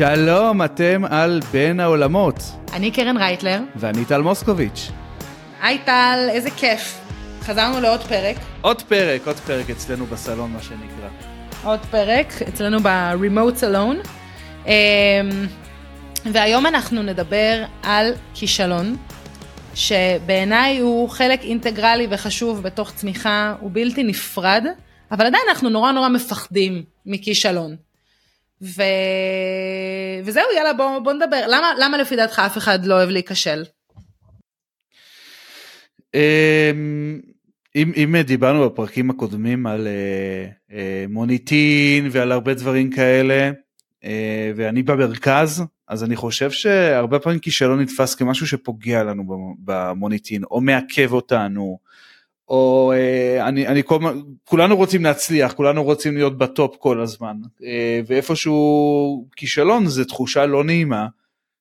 שלום, אתם על בין העולמות. אני קרן רייטלר. ואני טל מוסקוביץ'. היי טל, איזה כיף. חזרנו לעוד פרק. עוד פרק, עוד פרק אצלנו בסלון, מה שנקרא. עוד פרק, אצלנו ב-remote salon. אמ, והיום אנחנו נדבר על כישלון, שבעיניי הוא חלק אינטגרלי וחשוב בתוך צמיחה, הוא בלתי נפרד, אבל עדיין אנחנו נורא נורא מפחדים מכישלון. ו... וזהו, יאללה, בוא, בוא נדבר. למה, למה לפי דעתך אף אחד לא אוהב להיכשל? אמ, אם, אם דיברנו בפרקים הקודמים על uh, uh, מוניטין ועל הרבה דברים כאלה, uh, ואני במרכז, אז אני חושב שהרבה פעמים כישלון נתפס כמשהו שפוגע לנו במוניטין, או מעכב אותנו, או אה, אני, אני כל, כולנו רוצים להצליח, כולנו רוצים להיות ב top כל הזמן, אה, ואיפשהו כישלון זה תחושה לא נעימה,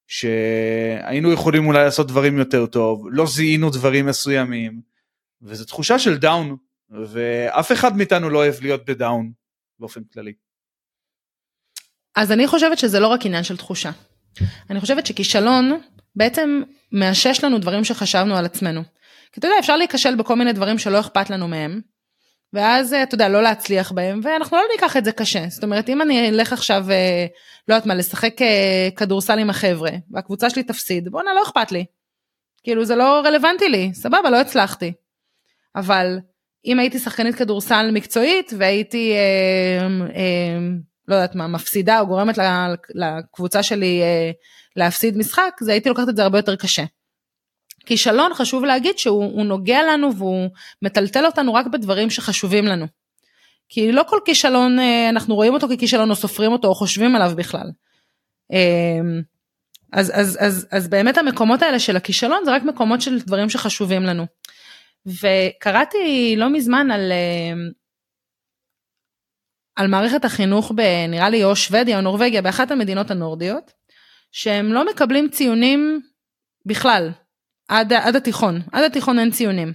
שהיינו יכולים אולי לעשות דברים יותר טוב, לא זיהינו דברים מסוימים, וזו תחושה של down, ואף אחד מאיתנו לא אוהב להיות ב down באופן כללי. אז אני חושבת שזה לא רק עניין של תחושה. אני חושבת שכישלון בעצם מאשש לנו דברים שחשבנו על עצמנו. כי אתה יודע, אפשר להיכשל בכל מיני דברים שלא אכפת לנו מהם, ואז אתה יודע, לא להצליח בהם, ואנחנו לא ניקח את זה קשה. זאת אומרת, אם אני אלך עכשיו, אה, לא יודעת מה, לשחק אה, כדורסל עם החבר'ה, והקבוצה שלי תפסיד, בואנה, לא אכפת לי. כאילו, זה לא רלוונטי לי, סבבה, לא הצלחתי. אבל אם הייתי שחקנית כדורסל מקצועית והייתי אה, אה, לא יודעת מה מפסידה או גורמת לקבוצה שלי אה, להפסיד משחק זה הייתי לוקחת את זה הרבה יותר קשה. כישלון חשוב להגיד שהוא נוגע לנו והוא מטלטל אותנו רק בדברים שחשובים לנו. כי לא כל כישלון אה, אנחנו רואים אותו ככישלון או סופרים אותו או חושבים עליו בכלל. אה, אז, אז, אז, אז באמת המקומות האלה של הכישלון זה רק מקומות של דברים שחשובים לנו. וקראתי לא מזמן על, אה, על מערכת החינוך בנראה לי או שוודיה או נורבגיה באחת המדינות הנורדיות, שהם לא מקבלים ציונים בכלל, עד, עד התיכון, עד התיכון אין ציונים.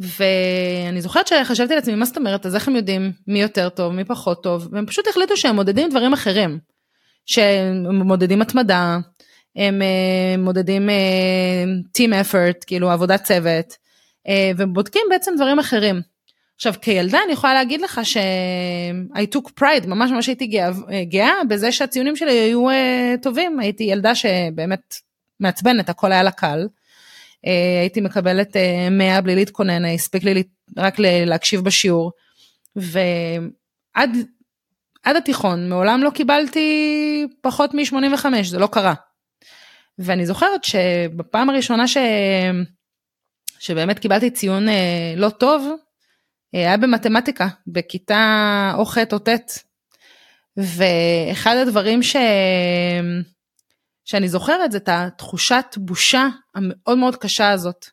ואני זוכרת שחשבתי לעצמי מה זאת אומרת אז איך הם יודעים מי יותר טוב מי פחות טוב והם פשוט החליטו שהם מודדים דברים אחרים. שהם מודדים התמדה הם אה, מודדים אה, team effort, כאילו עבודת צוות, אה, ובודקים בעצם דברים אחרים. עכשיו כילדה אני יכולה להגיד לך ש- I took pride, ממש ממש הייתי גאה, גאה בזה שהציונים שלי היו טובים, הייתי ילדה שבאמת מעצבנת, הכל היה לה קל. הייתי מקבלת 100 בלי להתכונן, הספיק לי רק להקשיב בשיעור. ועד עד התיכון מעולם לא קיבלתי פחות מ-85, זה לא קרה. ואני זוכרת שבפעם הראשונה ש... שבאמת קיבלתי ציון אה, לא טוב, אה, היה במתמטיקה, בכיתה או ח' או ט'. ואחד הדברים ש... שאני זוכרת זה את התחושת בושה המאוד מאוד קשה הזאת,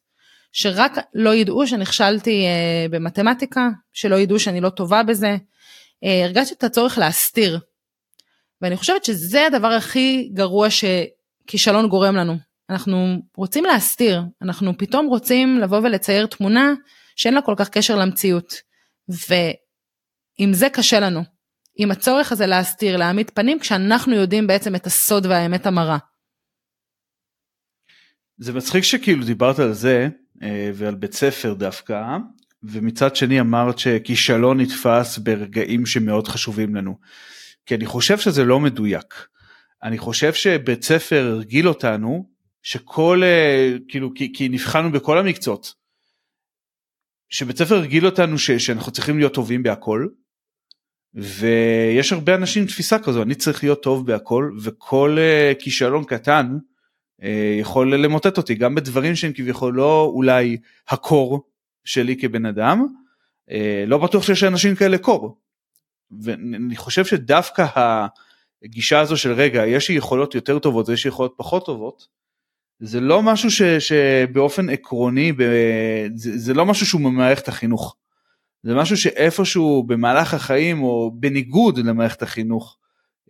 שרק לא ידעו שנכשלתי אה, במתמטיקה, שלא ידעו שאני לא טובה בזה. אה, הרגשתי את הצורך להסתיר. ואני חושבת שזה הדבר הכי גרוע ש... כישלון גורם לנו. אנחנו רוצים להסתיר, אנחנו פתאום רוצים לבוא ולצייר תמונה שאין לה כל כך קשר למציאות. ועם זה קשה לנו, עם הצורך הזה להסתיר, להעמיד פנים, כשאנחנו יודעים בעצם את הסוד והאמת המרה. זה מצחיק שכאילו דיברת על זה אה, ועל בית ספר דווקא, ומצד שני אמרת שכישלון נתפס ברגעים שמאוד חשובים לנו. כי אני חושב שזה לא מדויק. אני חושב שבית ספר הרגיל אותנו שכל אה, כאילו כי, כי נבחנו בכל המקצועות. שבית ספר הרגיל אותנו ש, שאנחנו צריכים להיות טובים בהכל. ויש הרבה אנשים עם תפיסה כזו אני צריך להיות טוב בהכל וכל uh, כישלון קטן uh, יכול למוטט אותי גם בדברים שהם כביכול לא אולי הקור שלי כבן אדם uh, לא בטוח שיש אנשים כאלה קור. ואני חושב שדווקא. הגישה הזו של רגע יש לי יכולות יותר טובות ויש לי יכולות פחות טובות זה לא משהו ש, שבאופן עקרוני ב, זה, זה לא משהו שהוא ממערכת החינוך. זה משהו שאיפשהו במהלך החיים או בניגוד למערכת החינוך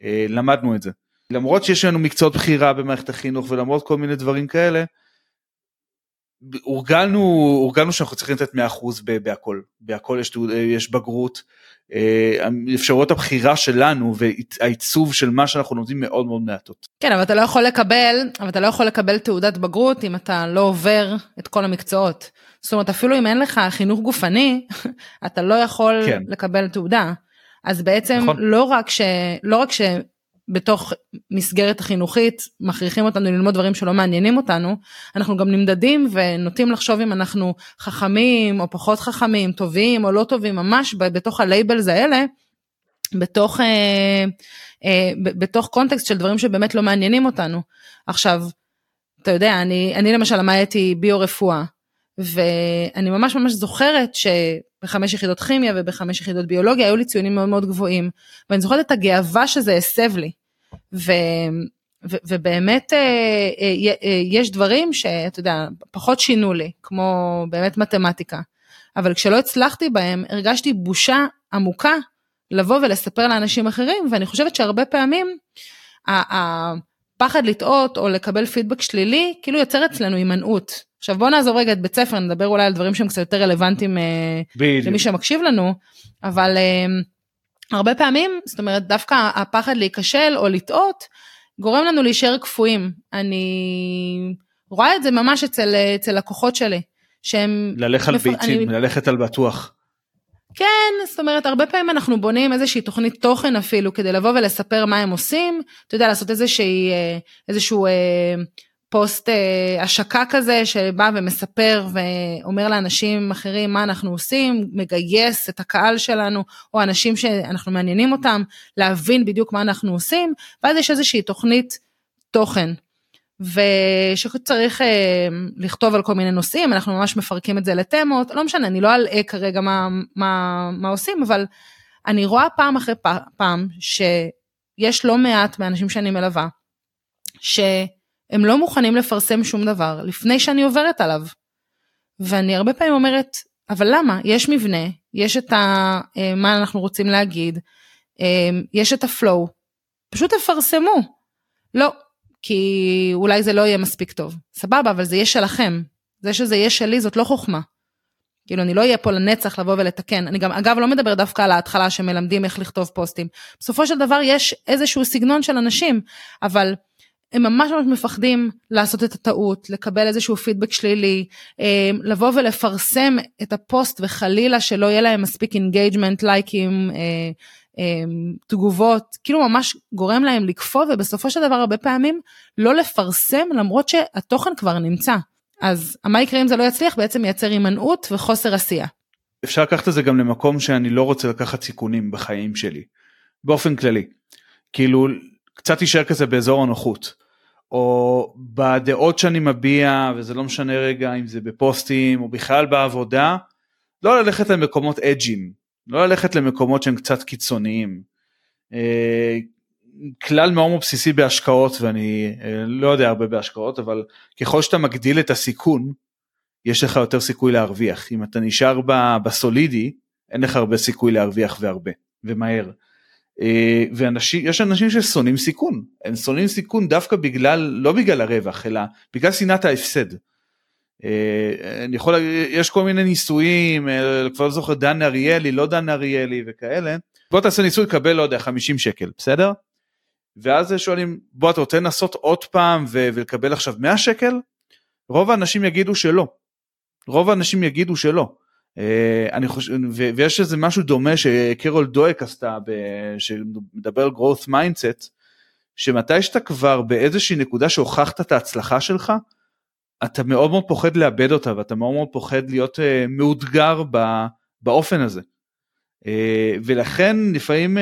אה, למדנו את זה. למרות שיש לנו מקצועות בחירה במערכת החינוך ולמרות כל מיני דברים כאלה הורגלנו הורגלנו שאנחנו צריכים לתת 100% בהכל בהכל יש, יש בגרות אה, אפשרויות הבחירה שלנו והעיצוב של מה שאנחנו לומדים מאוד מאוד מעטות. כן אבל אתה לא יכול לקבל אבל אתה לא יכול לקבל תעודת בגרות אם אתה לא עובר את כל המקצועות. זאת אומרת אפילו אם אין לך חינוך גופני אתה לא יכול כן. לקבל תעודה. אז בעצם נכון. לא רק ש... לא רק ש... בתוך מסגרת החינוכית מכריחים אותנו ללמוד דברים שלא מעניינים אותנו, אנחנו גם נמדדים ונוטים לחשוב אם אנחנו חכמים או פחות חכמים, טובים או לא טובים, ממש בתוך ה labels האלה, בתוך, אה, אה, בתוך context של דברים שבאמת לא מעניינים אותנו. עכשיו, אתה יודע, אני, אני למשל למדתי ביו-רפואה, ואני ממש ממש זוכרת שבחמש יחידות כימיה ובחמש יחידות ביולוגיה היו לי ציונים מאוד מאוד גבוהים ואני זוכרת את הגאווה שזה הסב לי. ו, ו, ובאמת אה, אה, אה, יש דברים שאתה יודע פחות שינו לי כמו באמת מתמטיקה אבל כשלא הצלחתי בהם הרגשתי בושה עמוקה לבוא ולספר לאנשים אחרים ואני חושבת שהרבה פעמים הפחד לטעות או לקבל פידבק שלילי כאילו יוצר אצלנו הימנעות. עכשיו בוא נעזוב רגע את בית ספר, נדבר אולי על דברים שהם קצת יותר רלוונטיים אה, בדיוק. למי שמקשיב לנו, אבל אה, הרבה פעמים, זאת אומרת דווקא הפחד להיכשל או לטעות, גורם לנו להישאר קפואים. אני רואה את זה ממש אצל, אצל לקוחות שלי, שהם... ללכת על מפ... ביצים, אני... ללכת על בטוח. כן, זאת אומרת, הרבה פעמים אנחנו בונים איזושהי תוכנית תוכן אפילו כדי לבוא ולספר מה הם עושים, אתה יודע, לעשות איזושהי, אה, איזשהו פוסט אה, השקה כזה שבא ומספר ואומר לאנשים אחרים מה אנחנו עושים, מגייס את הקהל שלנו או אנשים שאנחנו מעניינים אותם להבין בדיוק מה אנחנו עושים, ואז יש איזושהי תוכנית תוכן. ושצריך אה, לכתוב על כל מיני נושאים, אנחנו ממש מפרקים את זה לתמות, לא משנה, אני לא אלאה כרגע מה, מה, מה עושים, אבל אני רואה פעם אחרי פעם שיש לא מעט מהאנשים שאני מלווה, ש... הם לא מוכנים לפרסם שום דבר לפני שאני עוברת עליו. ואני הרבה פעמים אומרת, אבל למה? יש מבנה, יש את ה, אה, מה אנחנו רוצים להגיד, אה, יש את הפלואו, פשוט תפרסמו. לא, כי אולי זה לא יהיה מספיק טוב. סבבה, אבל זה יהיה שלכם. זה שזה יהיה שלי זאת לא חוכמה. כאילו אני לא אהיה פה לנצח לבוא ולתקן. אני גם אגב לא מדבר דווקא על ההתחלה שמלמדים איך לכתוב פוסטים. בסופו של דבר יש איזשהו סגנון של אנשים, אבל הם ממש ממש מפחדים לעשות את הטעות, לקבל איזשהו פידבק שלילי, אה, לבוא ולפרסם את הפוסט וחלילה שלא יהיה להם מספיק engagement, לייקים, אה, אה, תגובות, כאילו ממש גורם להם לקפוא ובסופו של דבר הרבה פעמים לא לפרסם למרות שהתוכן כבר נמצא. אז מה יקרה אם זה לא יצליח? בעצם מייצר הימנעות וחוסר עשייה. אפשר לקחת את זה גם למקום שאני לא רוצה לקחת סיכונים בחיים שלי, באופן כללי. כאילו קצת יישאר כזה באזור הנוחות. או בדעות שאני מביע וזה לא משנה רגע אם זה בפוסטים או בכלל בעבודה, לא ללכת למקומות אג'ים, לא ללכת למקומות שהם קצת קיצוניים. אה, כלל מאוד בסיסי בהשקעות ואני אה, לא יודע הרבה בהשקעות אבל ככל שאתה מגדיל את הסיכון יש לך יותר סיכוי להרוויח אם אתה נשאר בסולידי אין לך הרבה סיכוי להרוויח והרבה ומהר. אה, ואנשים יש אנשים ששונאים סיכון הם שונאים סיכון דווקא בגלל לא בגלל הרווח אלא בגלל שנאת ההפסד. אה, אני יכול יש כל מיני ניסויים אה, כבר לא זוכר דן אריאלי לא דן אריאלי וכאלה בוא תעשה ניסוי קבל לא יודע 50 שקל בסדר. ואז שואלים בוא אתה רוצה לנסות עוד פעם ו- ולקבל עכשיו 100 שקל רוב האנשים יגידו שלא. רוב האנשים יגידו שלא. אה, אני חושב, ויש איזה משהו דומה שקרול דואק עשתה, שמדבר על growth mindset, שמתי שאתה כבר באיזושהי נקודה שהוכחת את ההצלחה שלך, אתה מאוד מאוד פוחד לאבד אותה ואתה מאוד מאוד פוחד להיות uh, מאותגר ב, באופן הזה. Uh, ולכן לפעמים uh,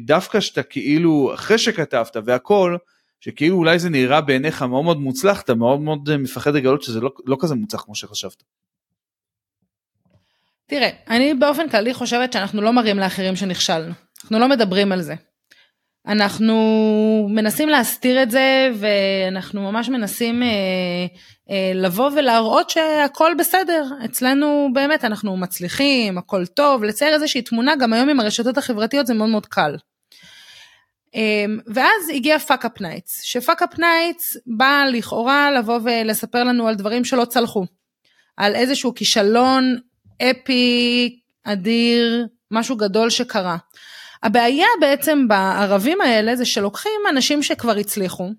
דווקא שאתה כאילו אחרי שכתבת והכל, שכאילו אולי זה נראה בעיניך מאוד מאוד מוצלח, אתה מאוד מאוד מפחד לגלות שזה לא, לא כזה מוצלח כמו שחשבת. תראה, אני באופן כללי חושבת שאנחנו לא מראים לאחרים שנכשלנו. אנחנו לא מדברים על זה. אנחנו מנסים להסתיר את זה ואנחנו ממש מנסים אה, אה, לבוא ולהראות שהכל בסדר. אצלנו באמת אנחנו מצליחים, הכל טוב, לצייר איזושהי תמונה, גם היום עם הרשתות החברתיות זה מאוד מאוד קל. אה, ואז הגיע Fuckup Nights, ש Fuckup Nights בא לכאורה לבוא ולספר לנו על דברים שלא צלחו. על איזשהו כישלון אפי, אדיר, משהו גדול שקרה. הבעיה בעצם בערבים האלה זה שלוקחים אנשים שכבר הצליחו,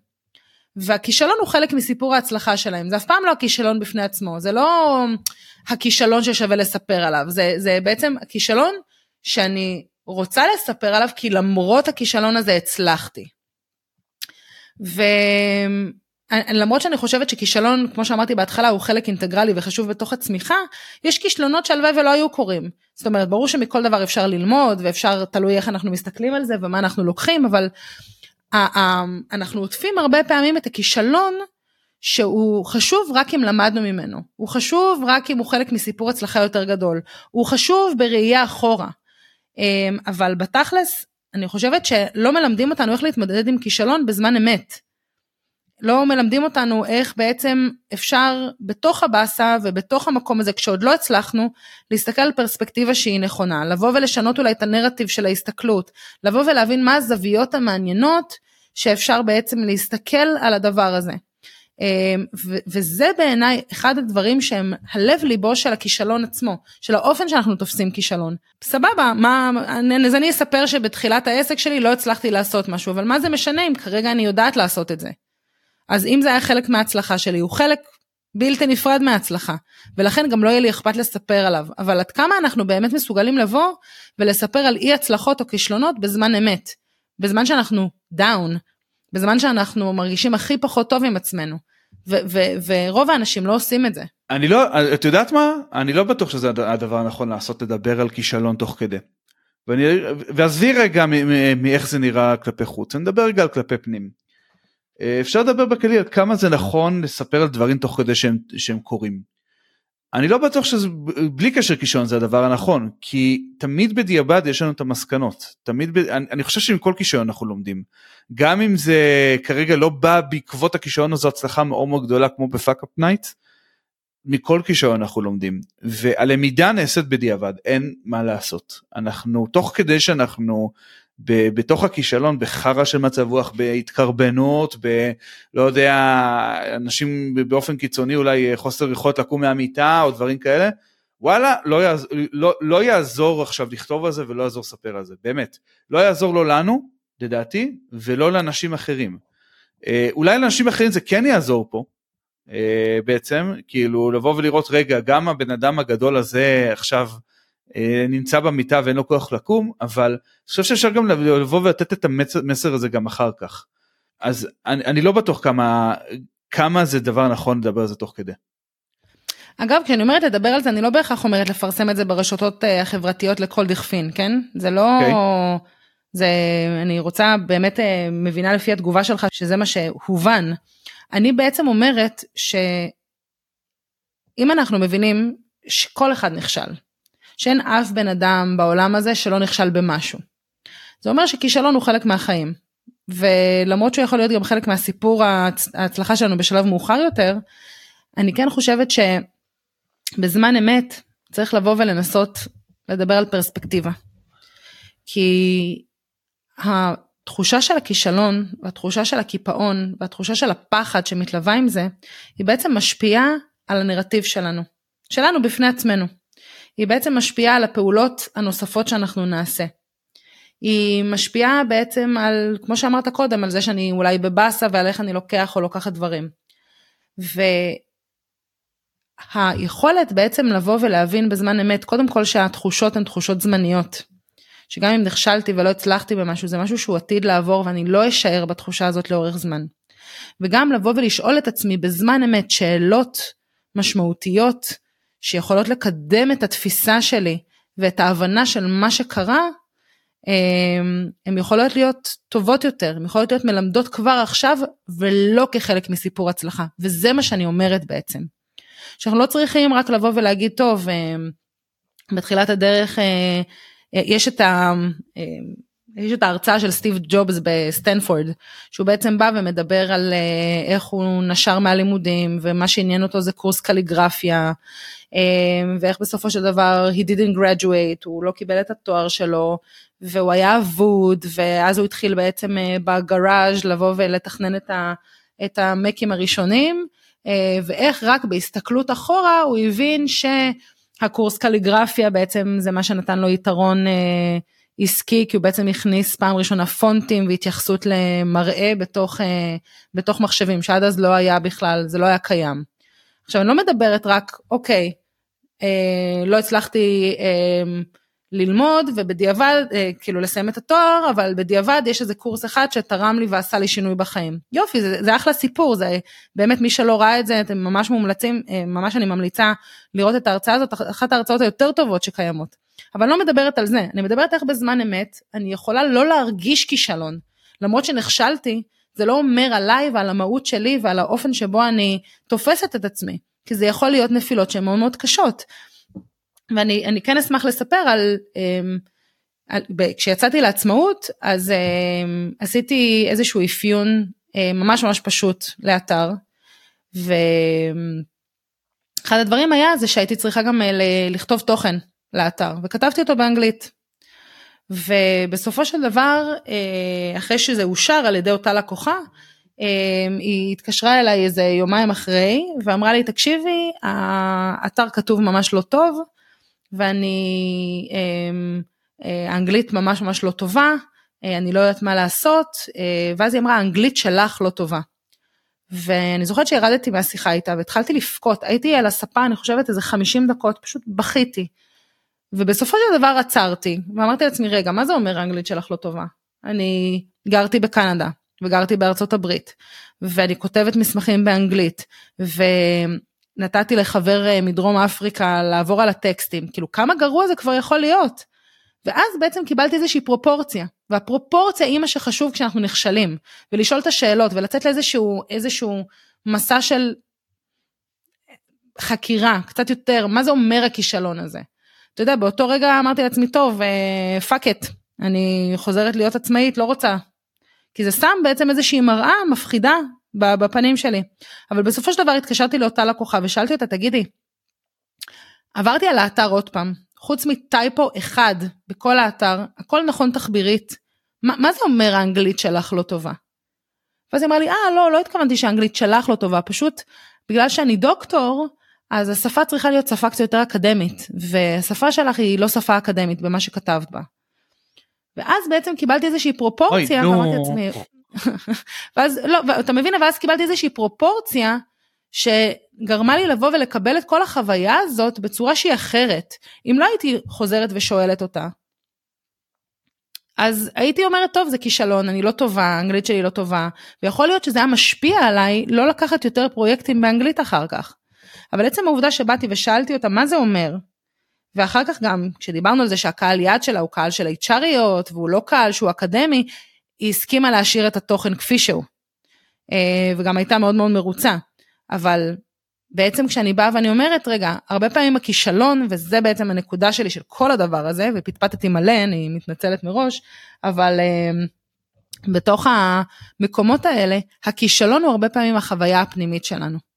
והכישלון הוא חלק מסיפור ההצלחה שלהם, זה אף פעם לא הכישלון בפני עצמו, זה לא הכישלון ששווה לספר עליו, זה, זה בעצם הכישלון שאני רוצה לספר עליו כי למרות הכישלון הזה הצלחתי. ולמרות שאני חושבת שכישלון, כמו שאמרתי בהתחלה, הוא חלק אינטגרלי וחשוב בתוך הצמיחה, יש כישלונות שהלוואי ולא היו קורים. זאת אומרת, ברור שמכל דבר אפשר ללמוד, ואפשר, תלוי איך אנחנו מסתכלים על זה ומה אנחנו לוקחים, אבל אנחנו עוטפים הרבה פעמים את הכישלון שהוא חשוב רק אם למדנו ממנו, הוא חשוב רק אם הוא חלק מסיפור הצלחה יותר גדול, הוא חשוב בראייה אחורה. אמ, אבל בתכלס, אני חושבת שלא מלמדים אותנו איך להתמודד עם כישלון בזמן אמת. לא מלמדים אותנו איך בעצם אפשר בתוך הבאסה ובתוך המקום הזה כשעוד לא הצלחנו להסתכל על פרספקטיבה שהיא נכונה, לבוא ולשנות אולי את הנרטיב של ההסתכלות, לבוא ולהבין מה הזוויות המעניינות שאפשר בעצם להסתכל על הדבר הזה. אמ, וזה בעיניי אחד הדברים שהם הלב ליבו של הכישלון עצמו, של האופן שאנחנו תופסים כישלון. סבבה, מה, אז אני אספר שבתחילת העסק שלי לא הצלחתי לעשות משהו, אבל מה זה משנה אם כרגע אני יודעת לעשות את זה. אז אם זה היה חלק מההצלחה שלי, הוא חלק בלתי נפרד מההצלחה, ולכן גם לא יהיה לי אכפת לספר עליו, אבל עד כמה אנחנו באמת מסוגלים לבוא ולספר על אי הצלחות או כישלונות בזמן אמת, בזמן שאנחנו דאון, בזמן שאנחנו מרגישים הכי פחות טוב עם עצמנו. ורוב האנשים לא עושים את זה. אני לא, את יודעת מה? אני לא בטוח שזה הדבר הנכון לעשות, לדבר על כישלון תוך כדי. ואני, ועזבי רגע מאיך זה נראה כלפי חוץ, אני מדבר רגע על כלפי פנים. אה, אפשר לדבר בכלי על כמה זה נכון לספר על דברים תוך כדי שהם, שהם קורים. אני לא בטוח שזה בלי קשר כישלון זה הדבר הנכון כי תמיד בדיעבד יש לנו את המסקנות תמיד ב, אני, אני חושב שעם כל כישלון אנחנו לומדים גם אם זה כרגע לא בא בעקבות הכישלון הזו הצלחה מאוד מאוד גדולה כמו ב Fuckup Night. מכל כישלון אנחנו לומדים והלמידה נעשית בדיעבד אין מה לעשות אנחנו תוך כדי שאנחנו בתוך הכישלון, בחרא של מצב רוח, בהתקרבנות, ב... לא יודע, אנשים באופן קיצוני אולי חוסר יכולת לקום מהמיטה או דברים כאלה, וואלה, לא, יעז... לא, לא יעזור עכשיו לכתוב על זה ולא יעזור לספר על זה, באמת. לא יעזור לא לנו, לדעתי, ולא לאנשים אחרים. אה, אולי לאנשים אחרים זה כן יעזור פה, אה, בעצם, כאילו לבוא ולראות, רגע, גם הבן אדם הגדול הזה עכשיו, אה, נמצא במיטה ואין לו כוח לקום, אבל אני חושב שאפשר גם לבוא ולתת את המסר הזה גם אחר כך. אז אני, אני לא בטוח כמה, כמה זה דבר נכון לדבר על זה תוך כדי. אגב, כשאני אומרת לדבר על זה, אני לא בהכרח אומרת לפרסם את זה ברשתות אה, החברתיות לכל דכפין, כן? זה לא... Okay. אוקיי. זה, אני רוצה, באמת אה, מבינה לפי התגובה שלך שזה מה שהובן. אני בעצם אומרת שאם אנחנו מבינים שכל אחד נכשל, שאין אף בן אדם בעולם הזה שלא נכשל במשהו. זה אומר שכישלון הוא חלק מהחיים. ולמרות שהוא יכול להיות גם חלק מהסיפור ההצלחה שלנו בשלב מאוחר יותר, אני כן חושבת שבזמן אמת צריך לבוא ולנסות לדבר על פרספקטיבה. כי התחושה של הכישלון והתחושה של הקיפאון והתחושה של הפחד שמתלווה עם זה, היא בעצם משפיעה על הנרטיב שלנו, שלנו בפני עצמנו. היא בעצם משפיעה על הפעולות הנוספות שאנחנו נעשה. היא משפיעה בעצם על, כמו שאמרת קודם, על זה שאני אולי בבאסה ועל איך אני לוקח או לוקחת דברים. והיכולת בעצם לבוא ולהבין בזמן אמת, קודם כל שהתחושות הן תחושות זמניות. שגם אם נכשלתי ולא הצלחתי במשהו, זה משהו שהוא עתיד לעבור ואני לא אשאר בתחושה הזאת לאורך זמן. וגם לבוא ולשאול את עצמי בזמן אמת שאלות משמעותיות שיכולות לקדם את התפיסה שלי ואת ההבנה של מה שקרה, אמ, הן יכולות להיות טובות יותר, הן יכולות להיות מלמדות כבר עכשיו ולא כחלק מסיפור הצלחה, וזה מה שאני אומרת בעצם. שאנחנו לא צריכים רק לבוא ולהגיד, טוב, אמ, בתחילת הדרך אה, אה, יש את ה... אמ, יש את ההרצאה של סטיב ג'ובס בסטנפורד, שהוא בעצם בא ומדבר על אה, איך הוא נשר מהלימודים, ומה שעניין אותו זה קורס קליגרפיה, אה, ואיך בסופו של דבר he didn't graduate, הוא לא קיבל את התואר שלו, והוא היה אבוד, ואז הוא התחיל בעצם אה, בגראז' לבוא ולתכנן את, ה, את המקים הראשונים, ואיך רק בהסתכלות אחורה הוא הבין ש... הקורס קליגרפיה בעצם זה מה שנתן לו יתרון אה, עסקי כי הוא בעצם הכניס פעם ראשונה פונטים והתייחסות למראה בתוך, אה, בתוך מחשבים שעד אז לא היה בכלל זה לא היה קיים. עכשיו אני לא מדברת רק אוקיי אה, לא הצלחתי אה, ללמוד ובדיעבד אה, כאילו לסיים את התואר אבל בדיעבד יש איזה קורס אחד שתרם לי ועשה לי שינוי בחיים. יופי זה, זה אחלה סיפור זה באמת מי שלא ראה את זה אתם ממש מומלצים אה, ממש אני ממליצה לראות את ההרצאה הזאת אחת ההרצאות היותר טובות שקיימות. אבל לא מדברת על זה אני מדברת איך בזמן אמת אני יכולה לא להרגיש כישלון. למרות שנכשלתי זה לא אומר עליי ועל המהות שלי ועל האופן שבו אני תופסת את עצמי כי זה יכול להיות נפילות שהן מאוד מאוד קשות ואני כן אשמח לספר על, אמ, על כשיצאתי לעצמאות אז אמ, עשיתי איזשהו אפיון אמ, ממש ממש פשוט לאתר ואחד הדברים היה זה שהייתי צריכה גם אה, לכתוב תוכן לאתר וכתבתי אותו באנגלית. ובסופו של דבר אה, אחרי שזה אושר על ידי אותה לקוחה היא התקשרה אליי איזה יומיים אחרי ואמרה לי תקשיבי האתר כתוב ממש לא טוב ואני, אמ, אה, האנגלית ממש ממש לא טובה, אה, אני לא יודעת מה לעשות, אה, ואז היא אמרה, האנגלית שלך לא טובה. ואני זוכרת שירדתי מהשיחה איתה והתחלתי לבכות, הייתי על הספה, אני חושבת איזה 50 דקות, פשוט בכיתי. ובסופו של דבר עצרתי, ואמרתי לעצמי, רגע, מה זה אומר האנגלית שלך לא טובה? אני גרתי בקנדה, וגרתי בארצות הברית, ואני כותבת מסמכים באנגלית, ו... נתתי לחבר אה, מדרום אפריקה לעבור על הטקסטים, כאילו כמה גרוע זה כבר יכול להיות. ואז בעצם קיבלתי איזושהי פרופורציה, והפרופורציה היא מה שחשוב כשאנחנו נכשלים, ולשאול את השאלות ולצאת לאיזשהו איזשהו מסע של חקירה, קצת יותר, מה זה אומר הכישלון הזה. אתה יודע, באותו רגע אמרתי לעצמי, טוב, fuck uh, it, אני חוזרת להיות עצמאית, לא רוצה. כי זה שם בעצם איזושהי מראה מפחידה בפנים שלי. אבל בסופו של דבר התקשרתי לאותה לקוחה ושאלתי אותה, תגידי, עברתי על האתר עוד פעם, חוץ מ typo אחד בכל האתר, הכל נכון תחבירית, מה, מה זה אומר האנגלית שלך לא טובה? ואז היא אמרה לי, אה, לא, לא התכוונתי שהאנגלית שלך לא טובה, פשוט בגלל שאני דוקטור, אז השפה צריכה להיות שפה קצת יותר אקדמית, והשפה שלך היא לא שפה אקדמית במה שכתבת בה. ואז בעצם קיבלתי איזושהי פרופורציה, ואמרתי לעצמי, ואז לא, אתה מבין, ואז קיבלתי איזושהי פרופורציה שגרמה לי לבוא ולקבל את כל החוויה הזאת בצורה שהיא אחרת. אם לא הייתי חוזרת ושואלת אותה, אז הייתי אומרת, טוב, זה כישלון, אני לא טובה, האנגלית שלי לא טובה, ויכול להיות שזה היה משפיע עליי לא לקחת יותר פרויקטים באנגלית אחר כך. אבל עצם העובדה שבאתי ושאלתי אותה מה זה אומר, ואחר כך גם כשדיברנו על זה שהקהל יעד שלה הוא קהל של HRיות והוא לא קהל שהוא אקדמי, היא הסכימה להשאיר את התוכן כפי שהוא. אה, וגם הייתה מאוד מאוד מרוצה. אבל בעצם כשאני באה ואני אומרת, רגע, הרבה פעמים הכישלון, וזה בעצם הנקודה שלי של כל הדבר הזה, ופטפטתי מלא, אני מתנצלת מראש, אבל uh, בתוך המקומות האלה, הכישלון הוא הרבה פעמים החוויה הפנימית שלנו.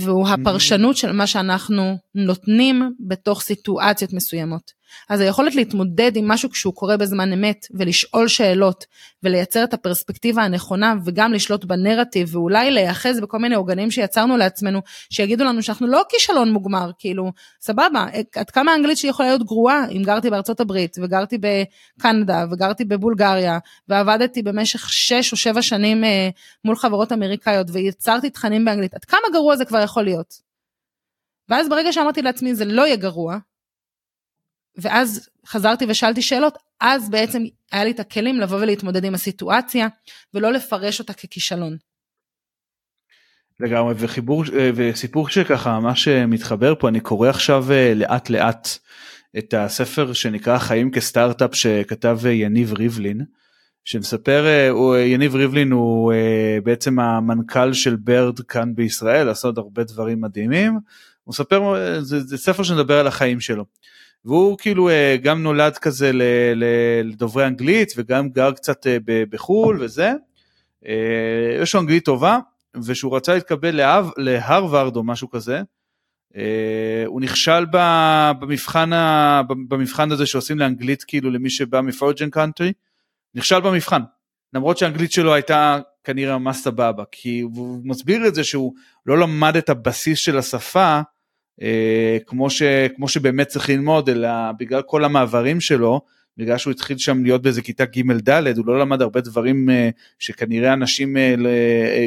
והוא הפרשנות של מה שאנחנו נותנים בתוך סיטואציות מסוימות. אז היכולת להתמודד עם משהו כשהוא קורה בזמן אמת ולשאול שאלות ולייצר את הפרספקטיבה הנכונה וגם לשלוט בנרטיב ואולי להיאחז בכל מיני עוגנים שיצרנו לעצמנו שיגידו לנו שאנחנו לא כישלון מוגמר כאילו סבבה עד כמה האנגלית שלי יכולה להיות גרועה אם גרתי בארצות הברית וגרתי בקנדה וגרתי בבולגריה ועבדתי במשך 6 או 7 שנים אה, מול חברות אמריקאיות ויצרתי תכנים באנגלית עד כמה גרוע זה כבר יכול להיות. ואז ברגע שאמרתי לעצמי זה לא יהיה גרוע ואז חזרתי ושאלתי שאלות, אז בעצם היה לי את הכלים לבוא ולהתמודד עם הסיטואציה, ולא לפרש אותה ככישלון. לגמרי, וחיבור, וסיפור שככה ממש מתחבר פה, אני קורא עכשיו אה, לאט לאט את הספר שנקרא חיים כסטארט-אפ שכתב אה, יניב ריבלין, שמספר, אה, יניב ריבלין הוא בעצם המנכ"ל של ברד כאן בישראל, עשה עוד הרבה דברים מדהימים, הוא מספר, זה, זה ספר שמדבר על החיים שלו. והוא כאילו אה, גם נולד כזה לדוברי אנגלית וגם גר קצת אה, בחו"ל וזה. אה, יש לו אנגלית טובה ושהוא רצה להתקבל להרווארד או משהו כזה. הוא נכשל במבחן, במבחן הזה שעושים לאנגלית כאילו למי שבא מפורג'ן קאנטרי. נכשל במבחן. למרות שהאנגלית שלו הייתה כנראה ממש סבבה כי הוא מסביר את זה שהוא לא למד את הבסיס של השפה כמו, ש, כמו שבאמת צריך ללמוד, אלא בגלל כל המעברים שלו, בגלל שהוא התחיל שם להיות באיזה כיתה ג' ד', הוא לא למד הרבה דברים שכנראה אנשים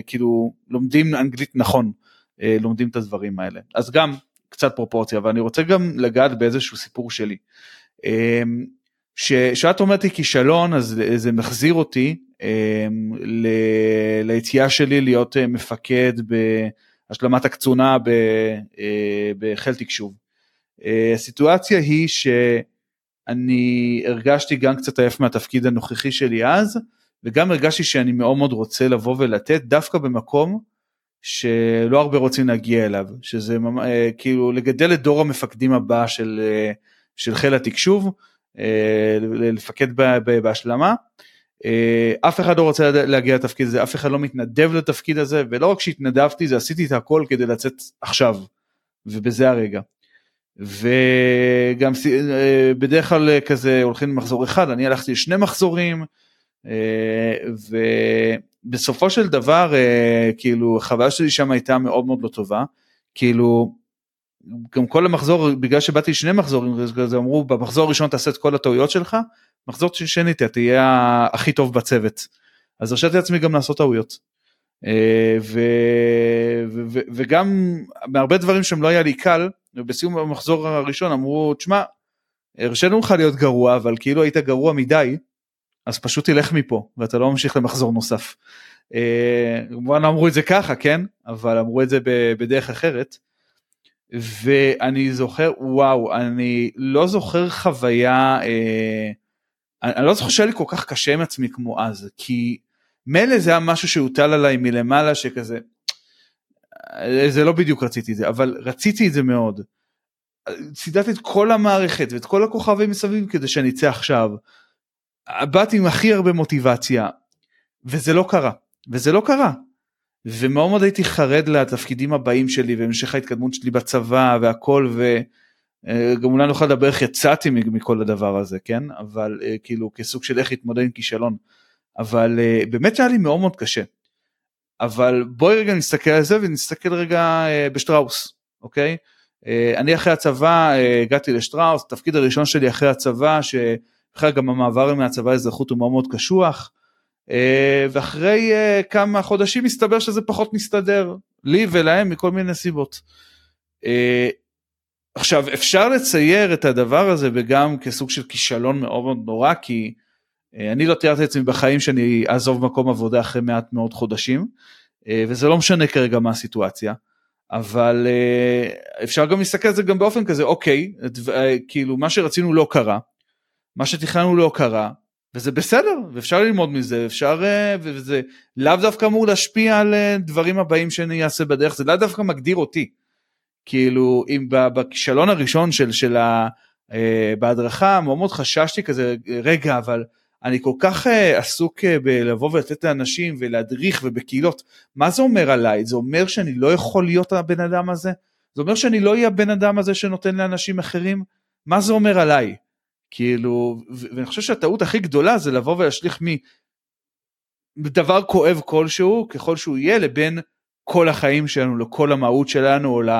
כאילו לומדים אנגלית נכון, לומדים את הדברים האלה. אז גם קצת פרופורציה, אבל אני רוצה גם לגעת באיזשהו סיפור שלי. כשאת אומרת לי כישלון אז זה מחזיר אותי ליציאה שלי להיות אה, מפקד בהשלמת הקצונה אה, בחיל תקשוב. אה, הסיטואציה היא שאני הרגשתי גם קצת עייף מהתפקיד הנוכחי שלי אז וגם הרגשתי שאני מאוד מאוד רוצה לבוא ולתת דווקא במקום שלא הרבה רוצים להגיע אליו שזה כאילו לגדל את דור המפקדים הבא של, של חיל התקשוב לפקד בהשלמה. אה, אף אחד לא רוצה להגיע לתפקיד הזה, אף אחד לא מתנדב לתפקיד הזה, ולא רק שהתנדבתי, זה עשיתי את הכל כדי לצאת עכשיו, ובזה הרגע. וגם אה, בדרך כלל כזה הולכים למחזור אחד, אני הלכתי לשני מחזורים, אה, ובסופו של דבר, כאילו, החוויה שלי שם הייתה מאוד מאוד לא טובה, כאילו, גם כל המחזור, בגלל שבאתי לשני מחזורים, אז אמרו במחזור הראשון תעשה את כל הטעויות שלך, מחזור שני תהיה הכי טוב בצוות. אז הרשיתי לעצמי גם לעשות טעויות. אה, ו, ו, ו, וגם בהרבה דברים שהם לא היה לי קל, ובסיום המחזור הראשון אמרו, תשמע, הרשינו לך להיות גרוע, אבל כאילו היית גרוע מדי, אז פשוט תלך מפה, ואתה לא ממשיך למחזור נוסף. אה, כמובן אמרו את זה ככה, כן? אבל אמרו את זה בדרך אחרת. ואני זוכר, וואו, אני לא זוכר חוויה, אה, אני, אני לא זוכר שהיה לי כל כך קשה עם עצמי כמו אז, כי מילא זה היה משהו שהוטל עליי מלמעלה שכזה, זה לא בדיוק רציתי את זה, אבל רציתי את זה מאוד. צידדתי את כל המערכת ואת כל הכוכבים מסביב כדי שאני אצא עכשיו. באתי עם הכי הרבה מוטיבציה, וזה לא קרה, וזה לא קרה. ומאוד מאוד הייתי חרד לתפקידים הבאים שלי והמשך ההתקדמות שלי בצבא והכל וגם אולי נוכל לדבר איך יצאתי מכל הדבר הזה כן אבל אה, כאילו כסוג של איך להתמודד עם כישלון אבל אה, באמת היה לי מאוד מאוד קשה. אבל בואי רגע נסתכל על זה ונסתכל רגע אה, בשטראוס אוקיי אני אחרי הצבא הגעתי לשטראוס התפקיד הראשון שלי אחרי הצבא שבכלל גם המעבר מהצבא לאזרחות הוא מאוד מאוד קשוח. אה, ואחרי אה, כמה חודשים מסתבר שזה פחות מסתדר, לי ולהם מכל מיני סיבות. אה, עכשיו אפשר לצייר את הדבר הזה וגם כסוג של כישלון מאוד מאוד נורא כי אני לא תיארתי לעצמי בחיים שאני אעזוב מקום עבודה אחרי מעט מאוד חודשים וזה לא משנה כרגע מה הסיטואציה אבל אפשר גם להסתכל על זה גם באופן כזה אוקיי כאילו מה שרצינו לא קרה מה שתכננו לא קרה וזה בסדר ואפשר ללמוד מזה אפשר אה, וזה לאו דווקא אמור להשפיע על אה, דברים הבאים שאני אעשה בדרך זה לאו דווקא מגדיר אותי. כאילו אם בכישלון הראשון של של ה... אה, בהדרכה מאוד מאוד חששתי כזה רגע אבל אני כל כך עסוק בלבוא ולתת לאנשים ולהדריך ובקהילות מה זה אומר עליי? זה אומר שאני לא יכול להיות הבן אדם הזה? זה אומר שאני לא אהיה הבן אדם הזה שנותן לאנשים אחרים? מה זה אומר עליי כאילו, ואני חושב שהטעות הכי גדולה זה לבוא ולהשליך מדבר כואב כלשהו, ככל שהוא יהיה, לבין כל החיים שלנו, לכל המהות שלנו, או לא,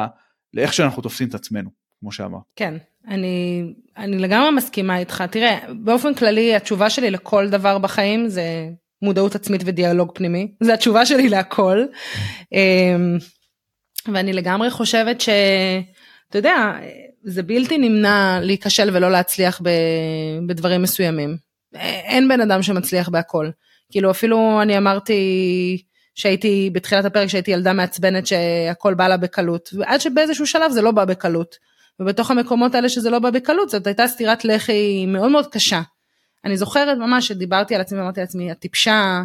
לאיך שאנחנו תופסים את עצמנו, כמו שאמרת. כן, אני, אני לגמרי מסכימה איתך. תראה, באופן כללי התשובה שלי לכל דבר בחיים זה מודעות עצמית ודיאלוג פנימי. זה התשובה שלי להכל. אמ, ואני לגמרי חושבת שאתה יודע, זה בלתי נמנע להיכשל ולא להצליח ב, בדברים מסוימים. אין בן אדם שמצליח בהכל. כאילו אפילו אני אמרתי שהייתי בתחילת הפרק שהייתי ילדה מעצבנת שהכל בא לה בקלות ועד שבאיזשהו שלב זה לא בא בקלות. ובתוך המקומות האלה שזה לא בא בקלות זאת הייתה סטירת לחי מאוד מאוד קשה. אני זוכרת ממש שדיברתי על עצמי ואמרתי לעצמי את טיפשה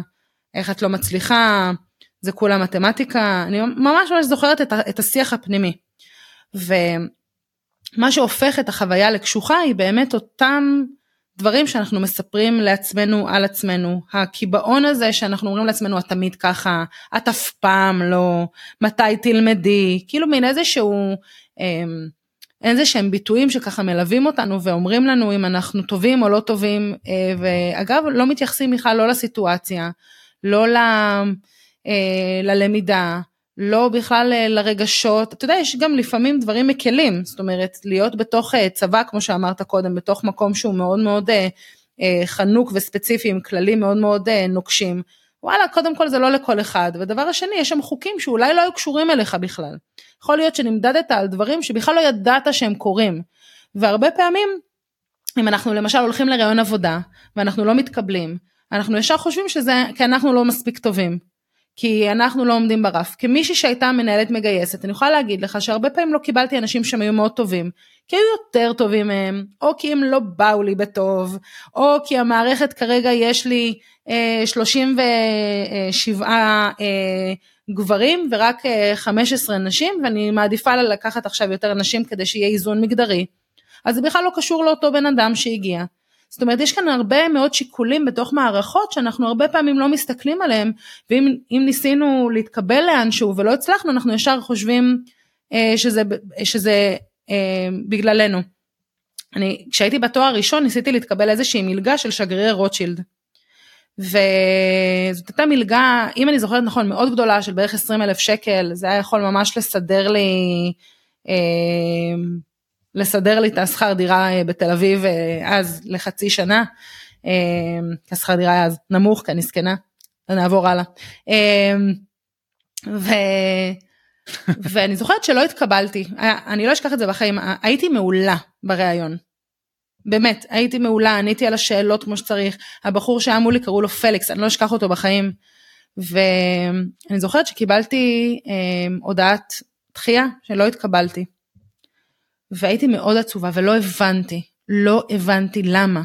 איך את לא מצליחה זה כולה מתמטיקה אני ממש ממש זוכרת את, את השיח הפנימי. ו... מה שהופך את החוויה לקשוחה היא באמת אותם דברים שאנחנו מספרים לעצמנו על עצמנו. הקיבעון הזה שאנחנו אומרים לעצמנו את תמיד ככה, את אף פעם לא, מתי תלמדי, כאילו מין איזשהו, אמ, איזה שהם ביטויים שככה מלווים אותנו ואומרים לנו אם אנחנו טובים או לא טובים, אה, ואגב לא מתייחסים בכלל לא לסיטואציה, לא ל, אה, ללמידה, לא בכלל אה, לרגשות, אתה יודע, יש גם לפעמים דברים מקלים, זאת אומרת, להיות בתוך אה, צבא, כמו שאמרת קודם, בתוך מקום שהוא מאוד מאוד אה, חנוק וספציפי, עם כללים מאוד מאוד נוקשים, וואלה, קודם כל זה לא לכל אחד, ודבר השני, יש שם חוקים שאולי לא היו קשורים אליך בכלל. יכול להיות שנמדדת על דברים שבכלל לא ידעת שהם קורים, והרבה פעמים, אם אנחנו למשל הולכים לראיון עבודה, ואנחנו לא מתקבלים, אנחנו ישר חושבים שזה כי אנחנו לא מספיק טובים. כי אנחנו לא עומדים ברף. כמישהי שהייתה מנהלת מגייסת, אני יכולה להגיד לך שהרבה פעמים לא קיבלתי אנשים שהם היו מאוד טובים, כי היו יותר טובים מהם, או כי הם לא באו לי בטוב, או כי המערכת כרגע יש לי אה, 37 אה, גברים ורק אה, 15 נשים, ואני מעדיפה לקחת עכשיו יותר נשים כדי שיהיה איזון מגדרי. אז זה בכלל לא קשור לאותו בן אדם שהגיע. זאת אומרת יש כאן הרבה מאוד שיקולים בתוך מערכות שאנחנו הרבה פעמים לא מסתכלים עליהם ואם ניסינו להתקבל לאנשהו ולא הצלחנו אנחנו ישר חושבים אה, שזה, שזה אה, בגללנו. אני כשהייתי בתואר הראשון ניסיתי להתקבל איזושהי מלגה של שגרירי רוטשילד. וזאת הייתה מלגה אם אני זוכרת נכון מאוד גדולה של בערך 20 אלף שקל זה היה יכול ממש לסדר לי אה, לסדר לי את השכר דירה אה, בתל אביב אה, אז לחצי שנה. אה, השכר דירה היה אז נמוך כי אני זקנה. נעבור הלאה. ו... ואני זוכרת שלא התקבלתי, אני לא אשכח את זה בחיים, הייתי מעולה בריאיון. באמת, הייתי מעולה, עניתי על השאלות כמו שצריך, הבחור שהיה מולי קראו לו פליקס, אני לא אשכח אותו בחיים. ואני זוכרת שקיבלתי אה, הודעת דחייה שלא התקבלתי. והייתי מאוד עצובה ולא הבנתי, לא הבנתי למה.